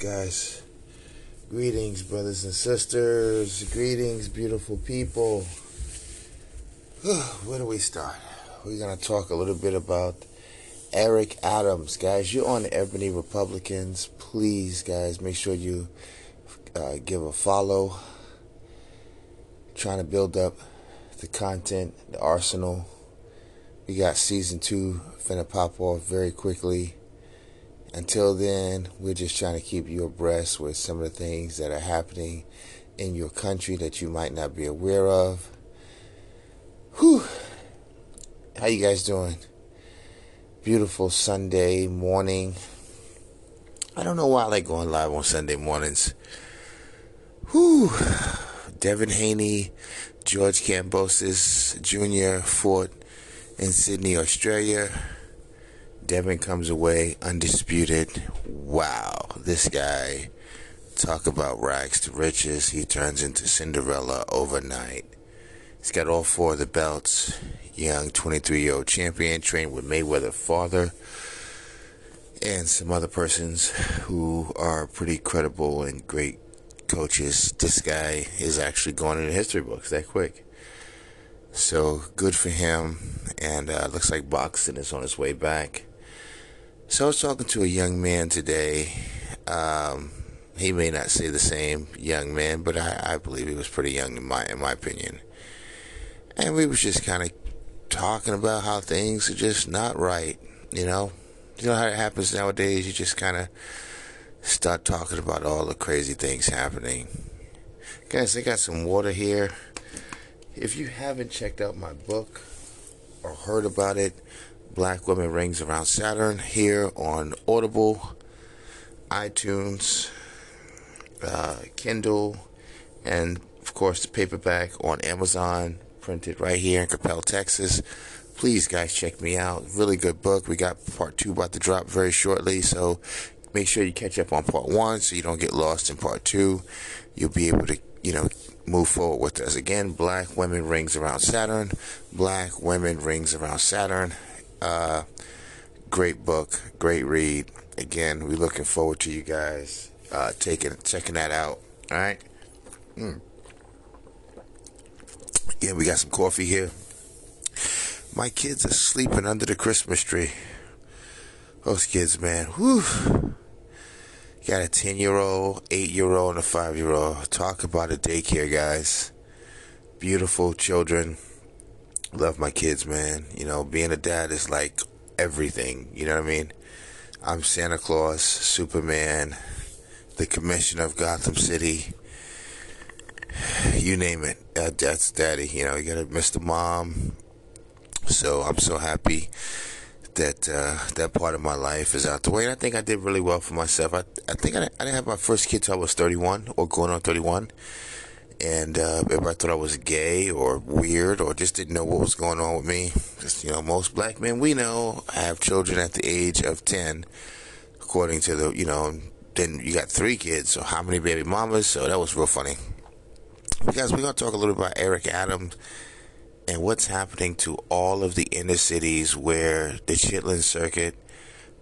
guys? Greetings, brothers and sisters. Greetings, beautiful people. Where do we start? We're going to talk a little bit about Eric Adams. Guys, you're on the Ebony Republicans. Please, guys, make sure you uh, give a follow. Trying to build up the content, the arsenal. We got season two finna pop off very quickly. Until then, we're just trying to keep you abreast with some of the things that are happening in your country that you might not be aware of. Whew. How you guys doing? Beautiful Sunday morning. I don't know why I like going live on Sunday mornings. Whew. Devin Haney, George Kambosos Jr. fought in Sydney, Australia. Devin comes away undisputed. Wow, this guy, talk about rags to riches. He turns into Cinderella overnight. He's got all four of the belts. Young 23 year old champion, trained with Mayweather father and some other persons who are pretty credible and great coaches. This guy is actually going into history books that quick. So good for him. And uh, looks like boxing is on its way back. So I was talking to a young man today. Um, he may not say the same young man, but I, I believe he was pretty young in my in my opinion. And we was just kind of talking about how things are just not right. You know, you know how it happens nowadays. You just kind of start talking about all the crazy things happening. Guys, I got some water here. If you haven't checked out my book or heard about it, Black Women Rings Around Saturn here on Audible, iTunes, uh, Kindle, and of course the paperback on Amazon, printed right here in Capel, Texas. Please, guys, check me out. Really good book. We got part two about to drop very shortly, so make sure you catch up on part one so you don't get lost in part two. You'll be able to, you know, move forward with us. Again, Black Women Rings Around Saturn. Black Women Rings Around Saturn. Uh, great book, great read. Again, we're looking forward to you guys uh, taking checking that out. All right. Mm. Yeah, we got some coffee here. My kids are sleeping under the Christmas tree. Those kids, man. Whew. Got a 10 year old, 8 year old, and a 5 year old. Talk about a daycare, guys. Beautiful children love my kids, man. You know, being a dad is like everything. You know what I mean? I'm Santa Claus, Superman, the Commissioner of Gotham City. You name it. Uh, that's daddy. You know, you gotta miss the mom. So I'm so happy that uh, that part of my life is out the way. And I think I did really well for myself. I, I think I, I didn't have my first kid till I was 31 or going on 31 and uh, everybody thought I was gay or weird or just didn't know what was going on with me. Just you know, most black men we know have children at the age of ten, according to the you know. Then you got three kids, so how many baby mamas? So that was real funny. Because we're gonna talk a little bit about Eric Adams and what's happening to all of the inner cities where the Chitlin Circuit,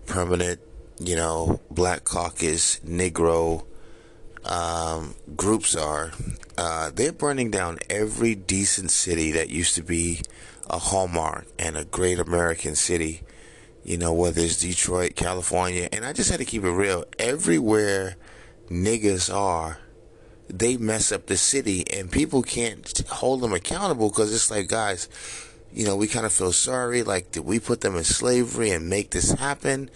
permanent, you know, Black Caucus, Negro um, groups are, uh, they're burning down every decent city that used to be a hallmark and a great American city. You know, whether it's Detroit, California, and I just had to keep it real. Everywhere niggas are, they mess up the city, and people can't hold them accountable because it's like, guys, you know, we kind of feel sorry. Like, did we put them in slavery and make this happen?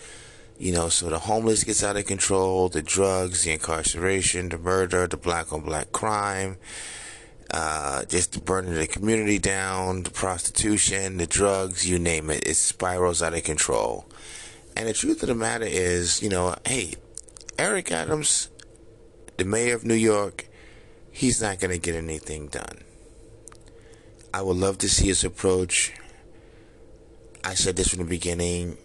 You know, so the homeless gets out of control, the drugs, the incarceration, the murder, the black on black crime, uh, just the burning the community down, the prostitution, the drugs, you name it, it spirals out of control. And the truth of the matter is, you know, hey, Eric Adams, the mayor of New York, he's not going to get anything done. I would love to see his approach. I said this from the beginning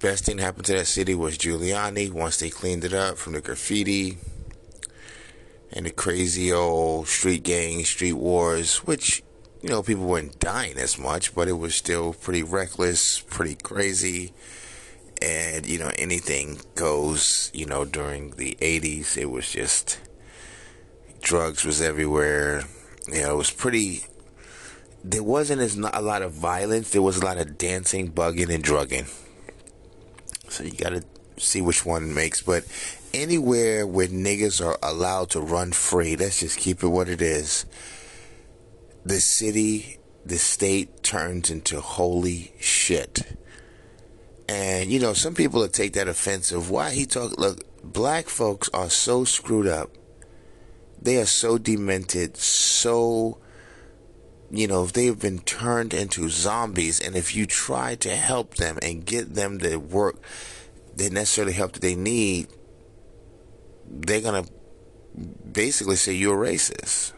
best thing that happened to that city was Giuliani once they cleaned it up from the graffiti and the crazy old street gangs, street wars, which, you know, people weren't dying as much, but it was still pretty reckless, pretty crazy. and you know anything goes. You know during the '80s, it was just drugs was everywhere. You know, it was pretty. There wasn't as a lot of violence. There was a lot of dancing, bugging, and drugging. So you got to see which one makes. But anywhere where niggas are allowed to run free, let's just keep it what it is. The city, the state turns into holy shit. And you know, some people will take that offensive. Why he talk? Look, black folks are so screwed up. They are so demented, so you know, if they have been turned into zombies. And if you try to help them and get them the work, the necessarily help that they need, they're gonna basically say you're racist.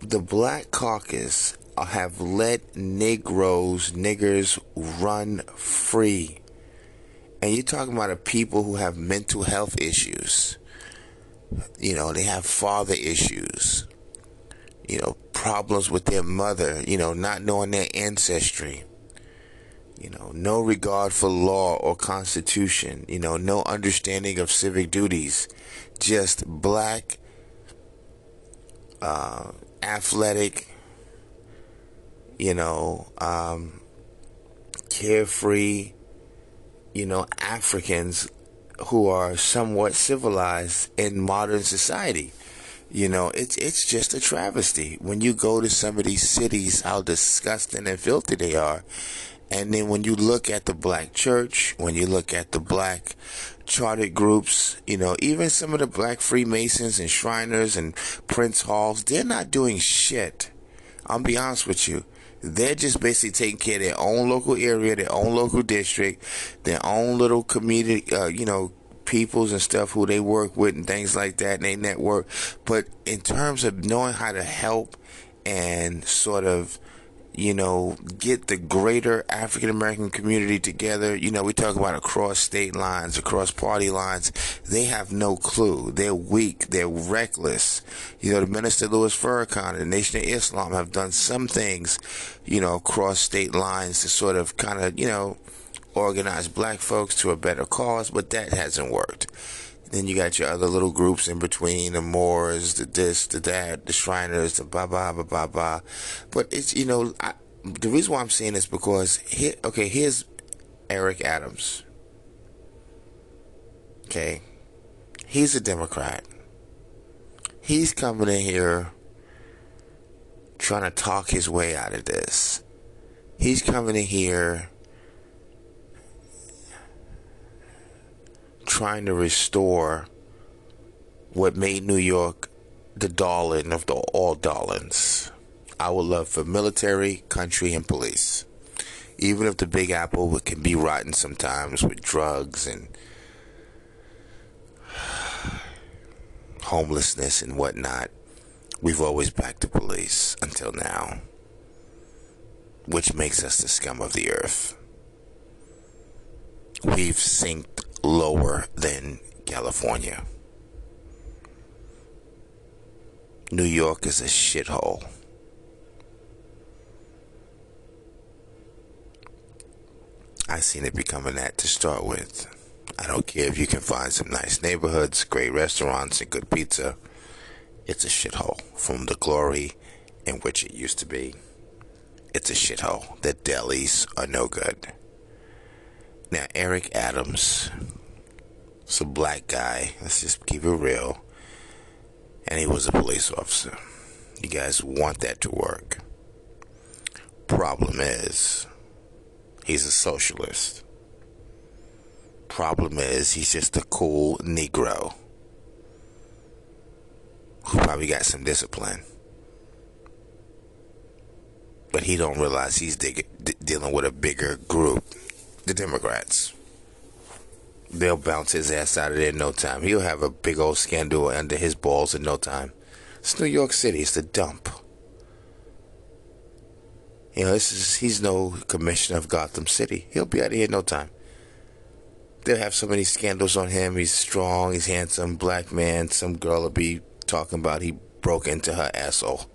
The Black Caucus have let Negroes, niggers run free. And you're talking about a people who have mental health issues. You know, they have father issues. You know, problems with their mother, you know, not knowing their ancestry. You know, no regard for law or constitution. You know, no understanding of civic duties. Just black, uh, athletic, you know, um, carefree, you know, Africans who are somewhat civilized in modern society. You know, it's it's just a travesty when you go to some of these cities, how disgusting and filthy they are. And then when you look at the black church, when you look at the black chartered groups, you know, even some of the black Freemasons and Shriners and Prince Halls, they're not doing shit. I'll be honest with you. They're just basically taking care of their own local area, their own local district, their own little community, uh, you know, peoples and stuff who they work with and things like that, and they network. But in terms of knowing how to help and sort of you know, get the greater African American community together. You know, we talk about across state lines, across party lines. They have no clue. They're weak. They're reckless. You know, the Minister Louis Farrakhan, and the Nation of Islam have done some things, you know, across state lines to sort of kind of, you know, organize black folks to a better cause, but that hasn't worked. Then you got your other little groups in between, the Moors, the this, the that, the Shriners, the blah blah blah blah blah. But it's you know, I, the reason why I'm saying this because here, okay, here's Eric Adams. Okay, he's a Democrat. He's coming in here trying to talk his way out of this. He's coming in here trying to restore what made New York the darling of the all darlings. Our love for military, country, and police. Even if the Big Apple can be rotten sometimes with drugs and homelessness and whatnot, we've always backed the police until now, which makes us the scum of the earth. We've synced lower than California. New York is a shithole. I seen it becoming that to start with. I don't care if you can find some nice neighborhoods, great restaurants, and good pizza. It's a shithole from the glory in which it used to be. It's a shithole. The delis are no good. Now, Eric Adams it's a black guy. Let's just keep it real. And he was a police officer. You guys want that to work. Problem is, he's a socialist. Problem is, he's just a cool Negro who probably got some discipline. But he don't realize he's dealing with a bigger group, the Democrats they'll bounce his ass out of there in no time. He'll have a big old scandal under his balls in no time. It's New York City. It's the dump. You know, this is, he's no commissioner of Gotham City. He'll be out of here in no time. They'll have so many scandals on him. He's strong. He's handsome. Black man. Some girl will be talking about he broke into her asshole.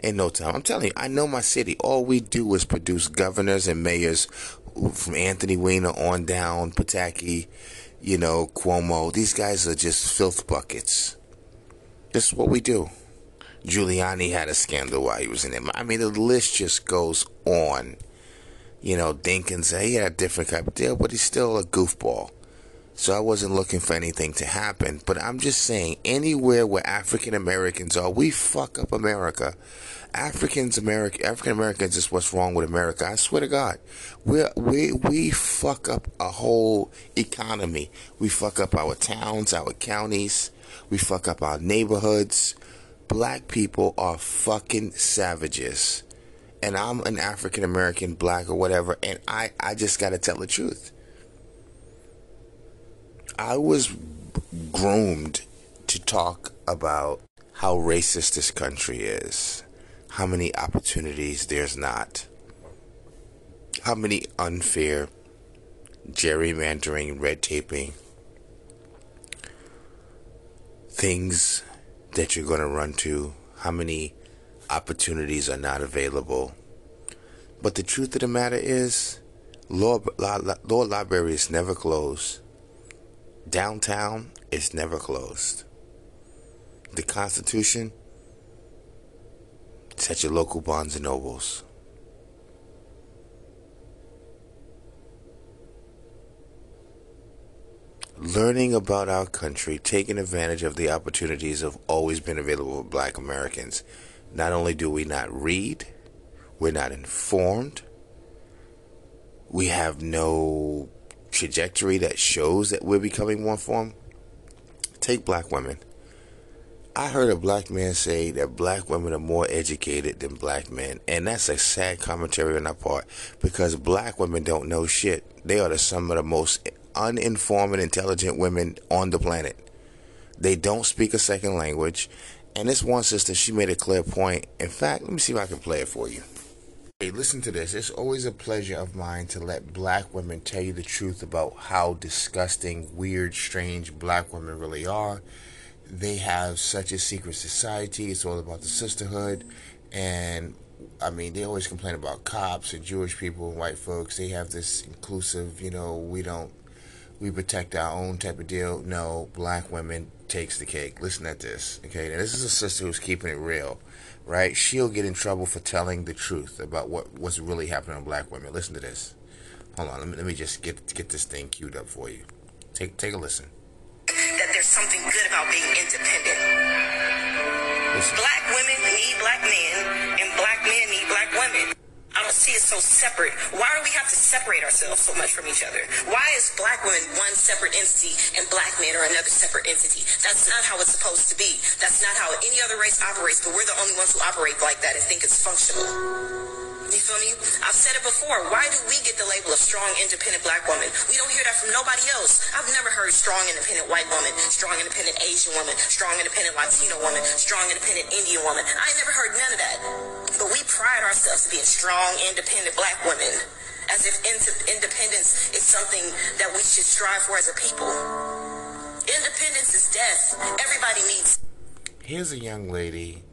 In no time. I'm telling you, I know my city. All we do is produce governors and mayors from Anthony Weiner on down, Pataki, you know, Cuomo. These guys are just filth buckets. This is what we do. Giuliani had a scandal while he was in it. I mean, the list just goes on. You know, Dinkins, he had a different type of deal, but he's still a goofball. So I wasn't looking for anything to happen. But I'm just saying, anywhere where African Americans are, we fuck up America. Africans American African Americans is what's wrong with America. I swear to God, we we we fuck up a whole economy. We fuck up our towns, our counties. We fuck up our neighborhoods. Black people are fucking savages, and I'm an African American, black or whatever, and I I just got to tell the truth. I was groomed to talk about how racist this country is, how many opportunities there's not, how many unfair gerrymandering, red taping, things that you're going to run to, how many opportunities are not available. But the truth of the matter is, law, law, library never closed Downtown is never closed. The Constitution, it's your local Barnes and Nobles. Learning about our country, taking advantage of the opportunities have always been available for black Americans. Not only do we not read, we're not informed, we have no trajectory that shows that we're becoming more informed. Take black women. I heard a black man say that black women are more educated than black men, and that's a sad commentary on our part because black women don't know shit. They are the, some of the most uninformed and intelligent women on the planet. They don't speak a second language, and this one sister, she made a clear point. In fact, let me see if I can play it for you. Hey, listen to this. It's always a pleasure of mine to let black women tell you the truth about how disgusting, weird, strange black women really are. They have such a secret society. It's all about the sisterhood. And I mean, they always complain about cops and Jewish people and white folks. They have this inclusive, you know, we don't, we protect our own type of deal. No, black women takes the cake. Listen at this, okay? Now, this is a sister who's keeping it real right? She'll get in trouble for telling the truth about what what's really happening to black women. Listen to this. Hold on, let me, let me just get get this thing queued up for you. Take take a listen. That there's something good about being independent. Listen. Black women need black men, and black men need see it so separate. Why do we have to separate ourselves so much from each other? Why is black women one separate entity and black men are another separate entity? That's not how it's supposed to be. That's not how any other race operates, but we're the only ones who operate like that and think it's functional. You feel me? I've said it before. Why do we get the label of strong, independent black woman? We don't hear that from nobody else. I've never heard strong, independent white woman, strong, independent Asian woman, strong, independent Latino woman, strong, independent Indian woman. I never heard none of that. But we pride ourselves to being strong, independent black women. As if independence is something that we should strive for as a people. Independence is death. Everybody needs. Here's a young lady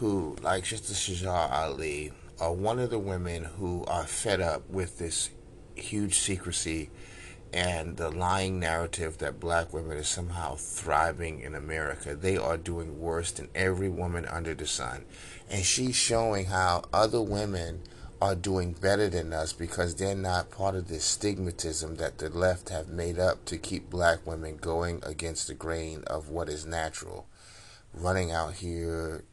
who, like Sister Shajar Ali, are one of the women who are fed up with this huge secrecy and the lying narrative that black women are somehow thriving in America. They are doing worse than every woman under the sun. And she's showing how other women are doing better than us because they're not part of this stigmatism that the left have made up to keep black women going against the grain of what is natural. Running out here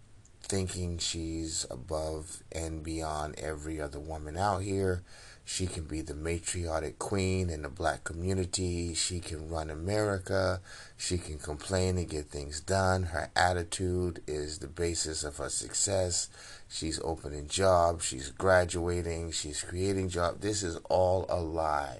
thinking she's above and beyond every other woman out here. She can be the matriarchic queen in the black community. She can run America. She can complain and get things done. Her attitude is the basis of her success. She's opening jobs. She's graduating. She's creating jobs. This is all a lie.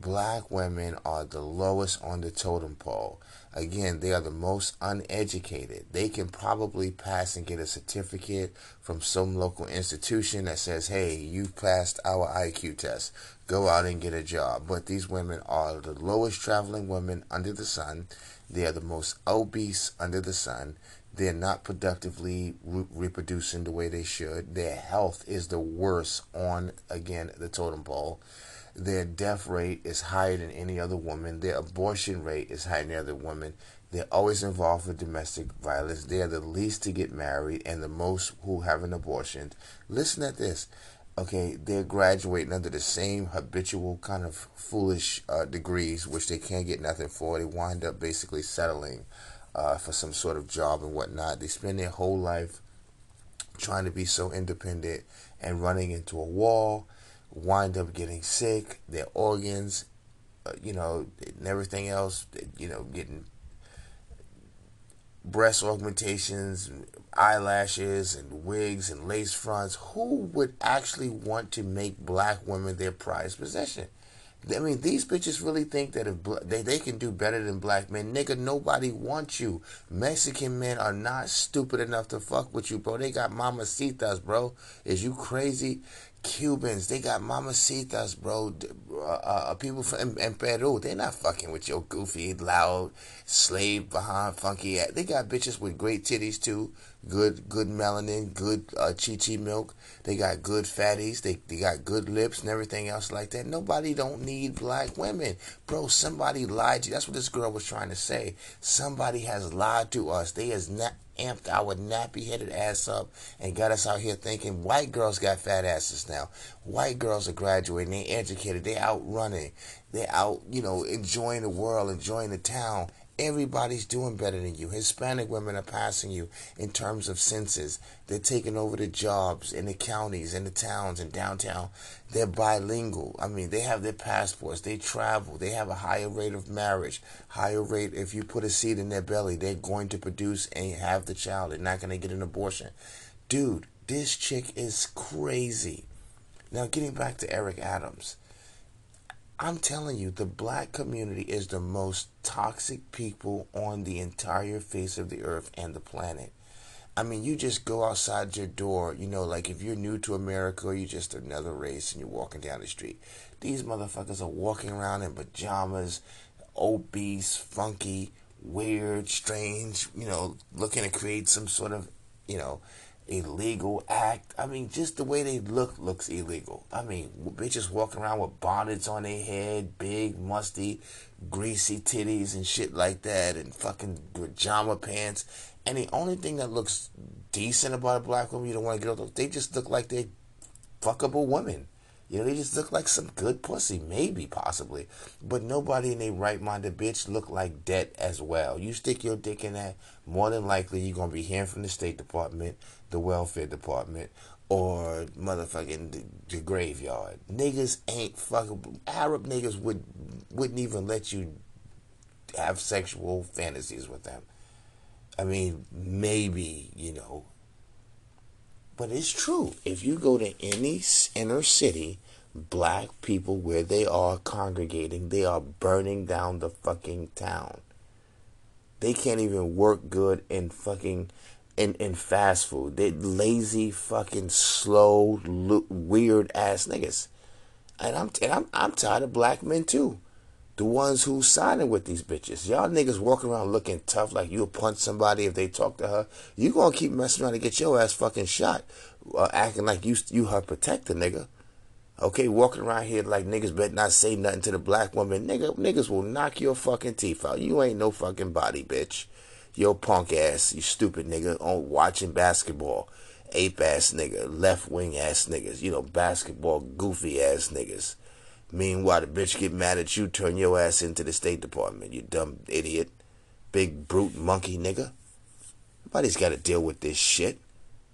Black women are the lowest on the totem pole. Again, they are the most uneducated. They can probably pass and get a certificate from some local institution that says, hey, you passed our IQ test. Go out and get a job. But these women are the lowest traveling women under the sun. They are the most obese under the sun. They're not productively re- reproducing the way they should. Their health is the worst on, again, the totem pole. Their death rate is higher than any other woman. Their abortion rate is higher than any other woman. They're always involved with domestic violence. They're the least to get married and the most who have an abortion. Listen at this. Okay, they're graduating under the same habitual kind of foolish uh, degrees, which they can't get nothing for. They wind up basically settling uh, for some sort of job and whatnot. They spend their whole life trying to be so independent and running into a wall, wind up getting sick, their organs, uh, you know, and everything else, you know, getting breast augmentations, eyelashes, and wigs and lace fronts. Who would actually want to make black women their prized possession? I mean, these bitches really think that if they, they can do better than black men. Nigga, nobody wants you. Mexican men are not stupid enough to fuck with you, bro. They got mamacitas, bro. Is you crazy? Cubans, they got mamacitas, bro. Uh, uh, people from in, Peru, they're not fucking with your goofy, loud, slave behind, funky ass. They got bitches with great titties too, good, good melanin, good uh, chi chi milk. They got good fatties. They they got good lips and everything else like that. Nobody don't need black women, bro. Somebody lied to you. That's what this girl was trying to say. Somebody has lied to us. They has not amped I our nappy headed ass up and got us out here thinking white girls got fat asses now. White girls are graduating, they educated, they out running, they out, you know, enjoying the world, enjoying the town, Everybody's doing better than you. Hispanic women are passing you in terms of census. They're taking over the jobs in the counties, in the towns, in downtown. They're bilingual. I mean, they have their passports. They travel. They have a higher rate of marriage. Higher rate. If you put a seed in their belly, they're going to produce and have the child. They're not going to get an abortion. Dude, this chick is crazy. Now, getting back to Eric Adams. I'm telling you, the black community is the most toxic people on the entire face of the earth and the planet. I mean, you just go outside your door, you know, like if you're new to America or you're just another race and you're walking down the street. These motherfuckers are walking around in pajamas, obese, funky, weird, strange, you know, looking to create some sort of, you know, illegal act. I mean, just the way they look looks illegal. I mean, bitches walking around with bonnets on their head, big, musty, greasy titties and shit like that, and fucking pajama pants. And the only thing that looks decent about a black woman you don't want to get off, they just look like they fuckable women. You know, they just look like some good pussy, maybe, possibly. But nobody in a right minded bitch look like debt as well. You stick your dick in that, more than likely you're going to be hearing from the State Department, the Welfare Department, or motherfucking the, the graveyard. Niggas ain't fucking. Arab niggas would, wouldn't even let you have sexual fantasies with them. I mean, maybe, you know, but it's true. If you go to any inner city, black people where they are congregating, they are burning down the fucking town. They can't even work good in fucking in, in fast food. They lazy fucking slow weird ass niggas. And I'm and I'm I'm tired of black men too the ones who signing with these bitches. Y'all niggas walking around looking tough like you'll punch somebody if they talk to her. You gonna keep messing around to get your ass fucking shot, uh, acting like you you her protector, nigga. Okay, walking around here like niggas better not say nothing to the black woman. Nigga, niggas will knock your fucking teeth out. You ain't no fucking body, bitch. Yo punk ass, you stupid nigga on watching basketball. Ape ass nigga, left wing ass niggas, you know, basketball goofy ass niggas. Meanwhile, the bitch get mad at you, turn your ass into the State Department, you dumb idiot. Big brute monkey nigga. Nobody's got to deal with this shit.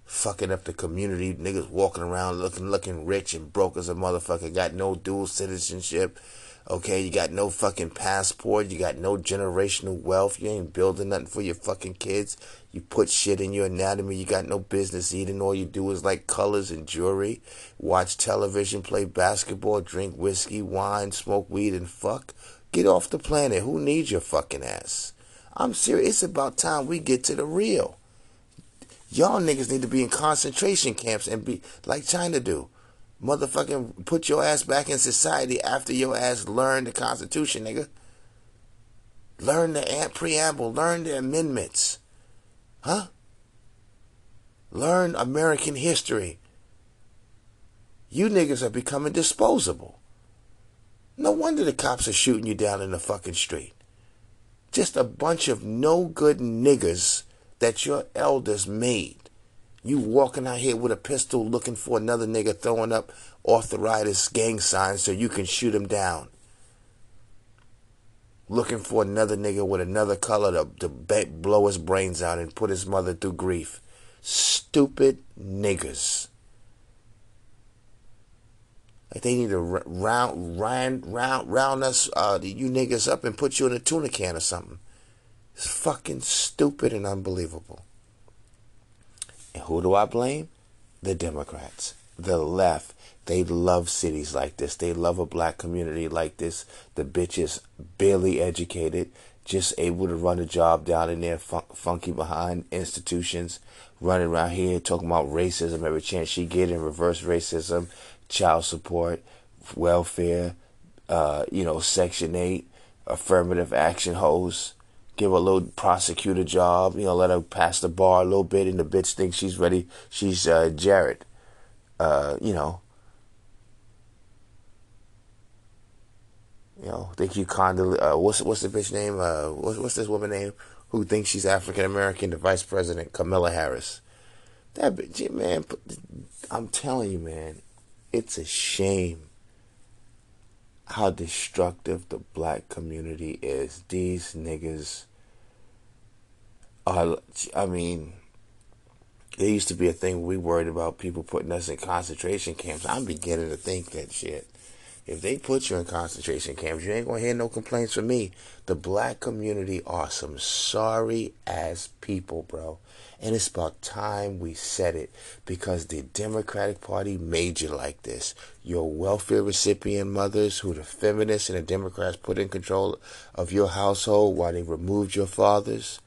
Fucking up the community, niggas walking around looking looking rich and broke as a motherfucker, got no dual citizenship, Okay, you got no fucking passport. You got no generational wealth. You ain't building nothing for your fucking kids. You put shit in your anatomy. You got no business eating. All you do is like colors and jewelry, watch television, play basketball, drink whiskey, wine, smoke weed, and fuck. Get off the planet. Who needs your fucking ass? I'm serious. It's about time we get to the real. Y'all niggas need to be in concentration camps and be like China do motherfucking put your ass back in society after your ass learned the Constitution, nigga. Learn the preamble, learn the amendments. Huh? Learn American history. You niggas are becoming disposable. No wonder the cops are shooting you down in the fucking street. Just a bunch of no good niggers that your elders made. You walking out here with a pistol looking for another nigga throwing up arthritis gang signs so you can shoot him down. Looking for another nigga with another color to, to blow his brains out and put his mother through grief. Stupid niggers. Like they need to round, round, round, round us, uh, you niggas up and put you in a tuna can or something. It's fucking stupid and unbelievable. And who do I blame? The Democrats, the left. They love cities like this. They love a black community like this. The bitches barely educated, just able to run a job down in there, fun- funky behind institutions, running around here talking about racism every chance she get and reverse racism, child support, welfare, uh, you know, Section 8, affirmative action hoes give her a little prosecutor job, you know, let her pass the bar a little bit, and the bitch thinks she's ready. She's uh, Jared, uh, you know. You know, think you Condoleezza. Uh, what's what's the bitch name? Uh, what's what's this woman name who thinks she's African American? The vice president, Kamala Harris. That bitch, man. I'm telling you, man, it's a shame how destructive the black community is. These niggas are, I mean, it used to be a thing we worried about people putting us in concentration camps. I'm beginning to think that shit. If they put you in concentration camps, you ain't gonna hear no complaints from me. The black community are some sorry ass people, bro. And it's about time we said it because the Democratic Party made you like this. Your welfare recipient mothers, who the feminists and the Democrats put in control of your household while they removed your fathers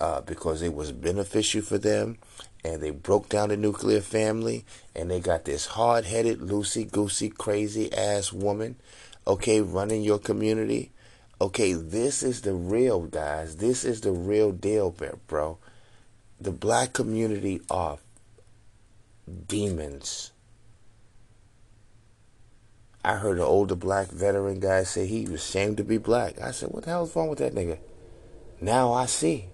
uh, because it was beneficial for them and they broke down the nuclear family and they got this hard headed, loosey goosey, crazy ass woman, okay, running your community. Okay, this is the real, guys. This is the real deal, bro. The black community are demons. I heard an older black veteran guy say he was ashamed to be black. I said, What the hell's wrong with that nigga? Now I see.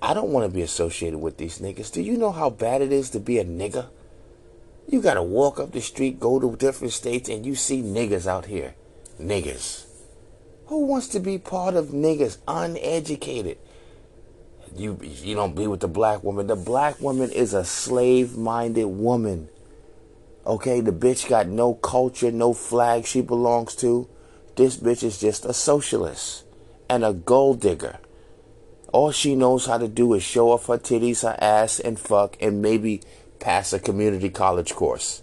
I don't want to be associated with these niggas. Do you know how bad it is to be a nigga? You gotta walk up the street, go to different states, and you see niggas out here. Niggas. Who wants to be part of niggas? Uneducated. You you don't be with the black woman. The black woman is a slave-minded woman. Okay, the bitch got no culture, no flag she belongs to. This bitch is just a socialist and a gold digger. All she knows how to do is show off her titties, her ass, and fuck, and maybe pass a community college course.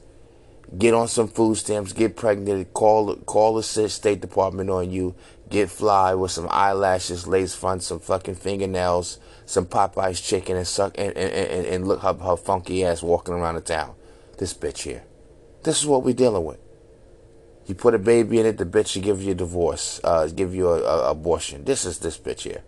Get on some food stamps, get pregnant, call call the State Department on you, get fly with some eyelashes, lace front, some fucking fingernails, some Popeye's chicken, and suck and, and, and, and look her, her funky ass walking around the town. This bitch here. This is what we're dealing with. You put a baby in it, the bitch will give you a divorce, uh, give you a, a abortion. This is this bitch here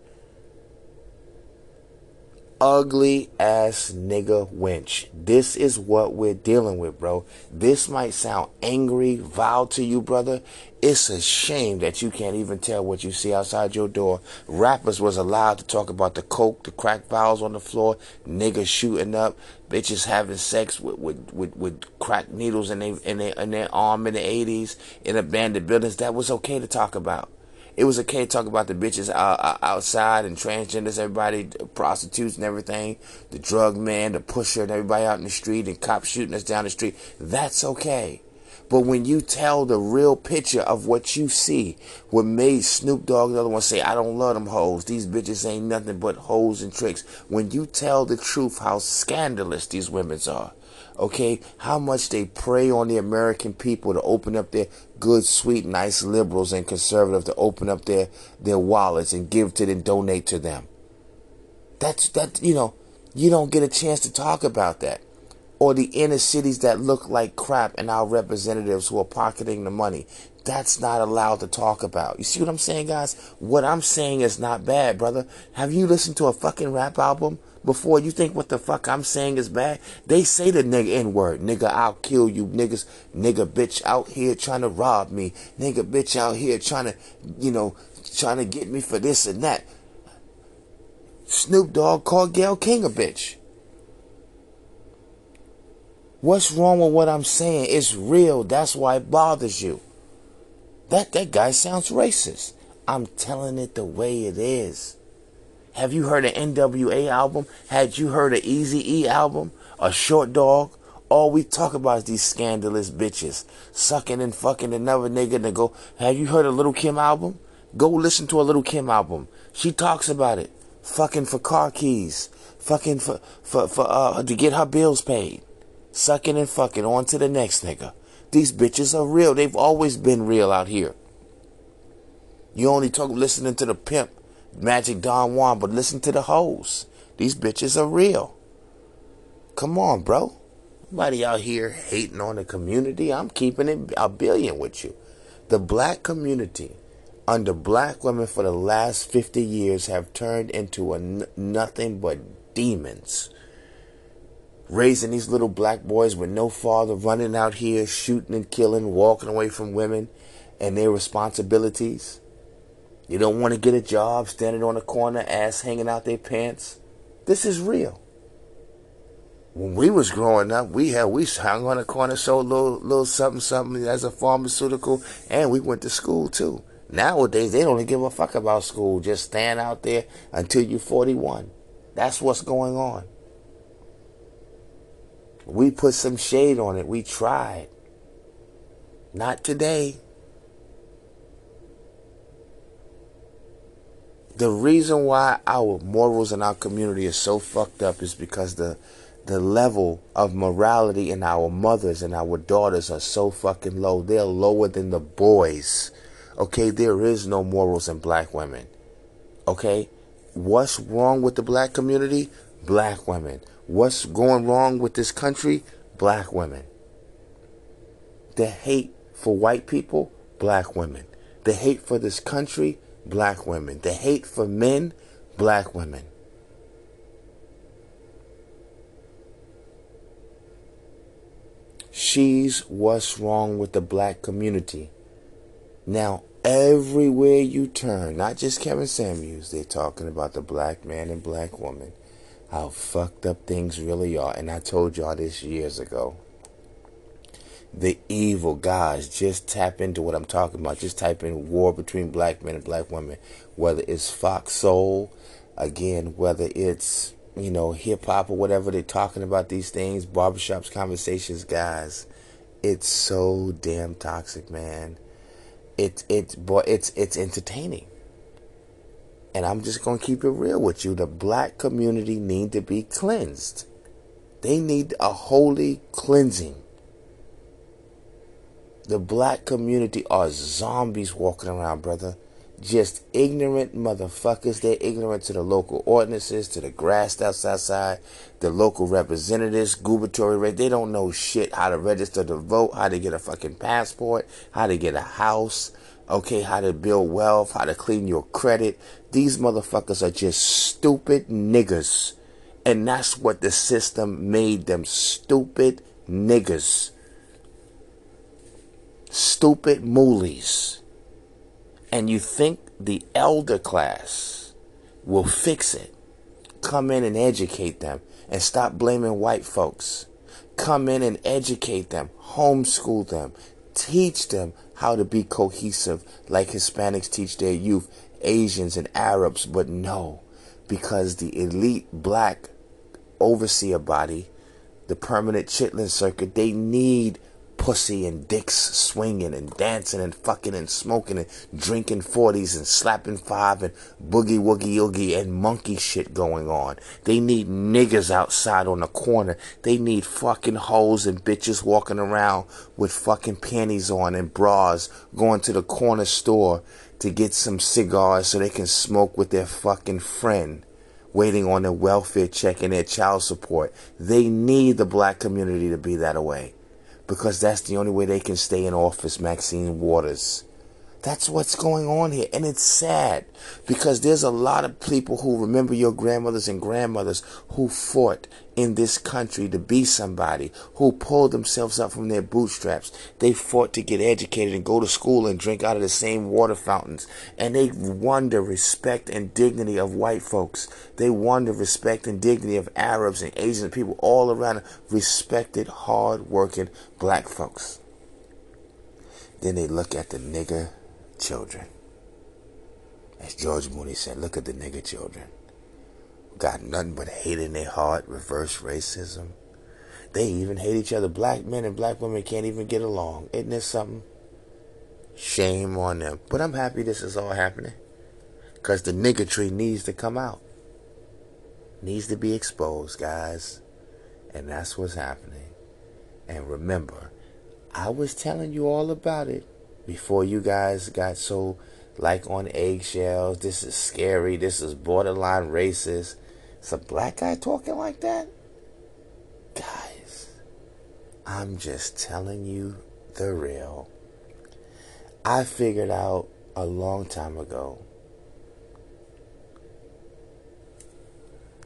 ugly ass nigga wench. This is what we're dealing with, bro. This might sound angry, vile to you, brother. It's a shame that you can't even tell what you see outside your door. Rappers was allowed to talk about the coke, the crack vials on the floor, niggas shooting up, bitches having sex with with, with, with crack needles in their in their in their arm in the eighties in abandoned buildings. That was okay to talk about. It was okay to talk about the bitches outside and transgenders, everybody, prostitutes and everything, the drug man, the pusher, and everybody out in the street, and cops shooting us down the street. That's okay. But when you tell the real picture of what you see, what made Snoop Dogg the other one say, I don't love them hoes. These bitches ain't nothing but hoes and tricks. When you tell the truth how scandalous these women are, okay, how much they prey on the American people to open up their good, sweet, nice liberals and conservatives to open up their, their wallets and give to them, donate to them. That's, that, you know, you don't get a chance to talk about that. Or the inner cities that look like crap and our representatives who are pocketing the money. That's not allowed to talk about. You see what I'm saying, guys? What I'm saying is not bad, brother. Have you listened to a fucking rap album before you think what the fuck I'm saying is bad. They say the nigga N word. Nigga, I'll kill you. Niggas, nigga bitch out here trying to rob me. Nigga bitch out here trying to, you know, trying to get me for this and that. Snoop Dogg called Gayle King a bitch. What's wrong with what I'm saying? It's real. That's why it bothers you. That that guy sounds racist. I'm telling it the way it is. Have you heard an NWA album? Had you heard an Easy E album? A Short Dog? All we talk about is these scandalous bitches sucking and fucking another nigga and go. Have you heard a Little Kim album? Go listen to a Little Kim album. She talks about it. Fucking for car keys. Fucking for for for uh to get her bills paid. Sucking and fucking on to the next nigga. These bitches are real. They've always been real out here. You only talk listening to the pimp, Magic Don Juan, but listen to the hoes. These bitches are real. Come on, bro. Nobody out here hating on the community. I'm keeping it a billion with you. The black community under black women for the last 50 years have turned into a n- nothing but demons raising these little black boys with no father, running out here, shooting and killing, walking away from women and their responsibilities. You don't want to get a job, standing on a corner, ass hanging out their pants. This is real. When we was growing up, we had we hung on a corner, sold little little something something as a pharmaceutical, and we went to school too. Nowadays, they don't give a fuck about school. Just stand out there until you're 41. That's what's going on. We put some shade on it. We tried. Not today. The reason why our morals in our community is so fucked up is because the the level of morality in our mothers and our daughters are so fucking low. They're lower than the boys. Okay, there is no morals in black women. Okay? What's wrong with the black community? Black women. What's going wrong with this country? Black women. The hate for white people? Black women. The hate for this country? Black women. The hate for men? Black women. She's what's wrong with the black community. Now, everywhere you turn, not just Kevin Samuels, they're talking about the black man and black woman how fucked up things really are. And I told y'all this years ago. The evil guys just tap into what I'm talking about. Just type in war between black men and black women. Whether it's Fox Soul, again, whether it's, you know, hip hop or whatever they're talking about these things, barbershops, conversations, guys. It's so damn toxic, man. It's it's boy, it's it's entertaining and I'm just to keep it real with you. The black community need to be cleansed. They need a holy cleansing. The black community are zombies walking around, brother. Just ignorant motherfuckers. They're ignorant to the local ordinances, to the grass that's outside, the local representatives, gubernatorial. They don't know shit how to register to vote, how to get a fucking passport, how to get a house, okay, how to build wealth, how to clean your credit. These motherfuckers are just stupid niggas. And that's what the system made them stupid niggas. Stupid moolies. And you think the elder class will fix it. Come in and educate them and stop blaming white folks. Come in and educate them, homeschool them, teach them how to be cohesive like Hispanics teach their youth, Asians and Arabs, but no, because the elite black overseer body, the permanent chitlin circuit, they need pussy and dicks swinging and dancing and fucking and smoking and drinking 40s and slapping five and boogie woogie oogie and monkey shit going on. They need niggas outside on the corner. They need fucking hoes and bitches walking around with fucking panties on and bras going to the corner store to get some cigars so they can smoke with their fucking friend waiting on their welfare check and their child support. They need the black community to be that way because that's the only way they can stay in office, Maxine Waters. That's what's going on here. And it's sad because there's a lot of people who remember your grandmothers and grandmothers who fought in this country to be somebody, who pulled themselves up from their bootstraps. They fought to get educated and go to school and drink out of the same water fountains. And they won the respect and dignity of white folks. They won the respect and dignity of Arabs and Asian people all around, respected, hard working black folks. Then they look at the nigger children. As George Mooney said, look at the nigger children. Got nothing but hate in their heart, reverse racism. They even hate each other. Black men and black women can't even get along. Isn't this something? Shame on them. But I'm happy this is all happening. Because the nigger tree needs to come out. Needs to be exposed, guys. And that's what's happening. And remember, I was telling you all about it before you guys got so like on eggshells. This is scary. This is borderline racist. It's a black guy talking like that? Guys, I'm just telling you the real. I figured out a long time ago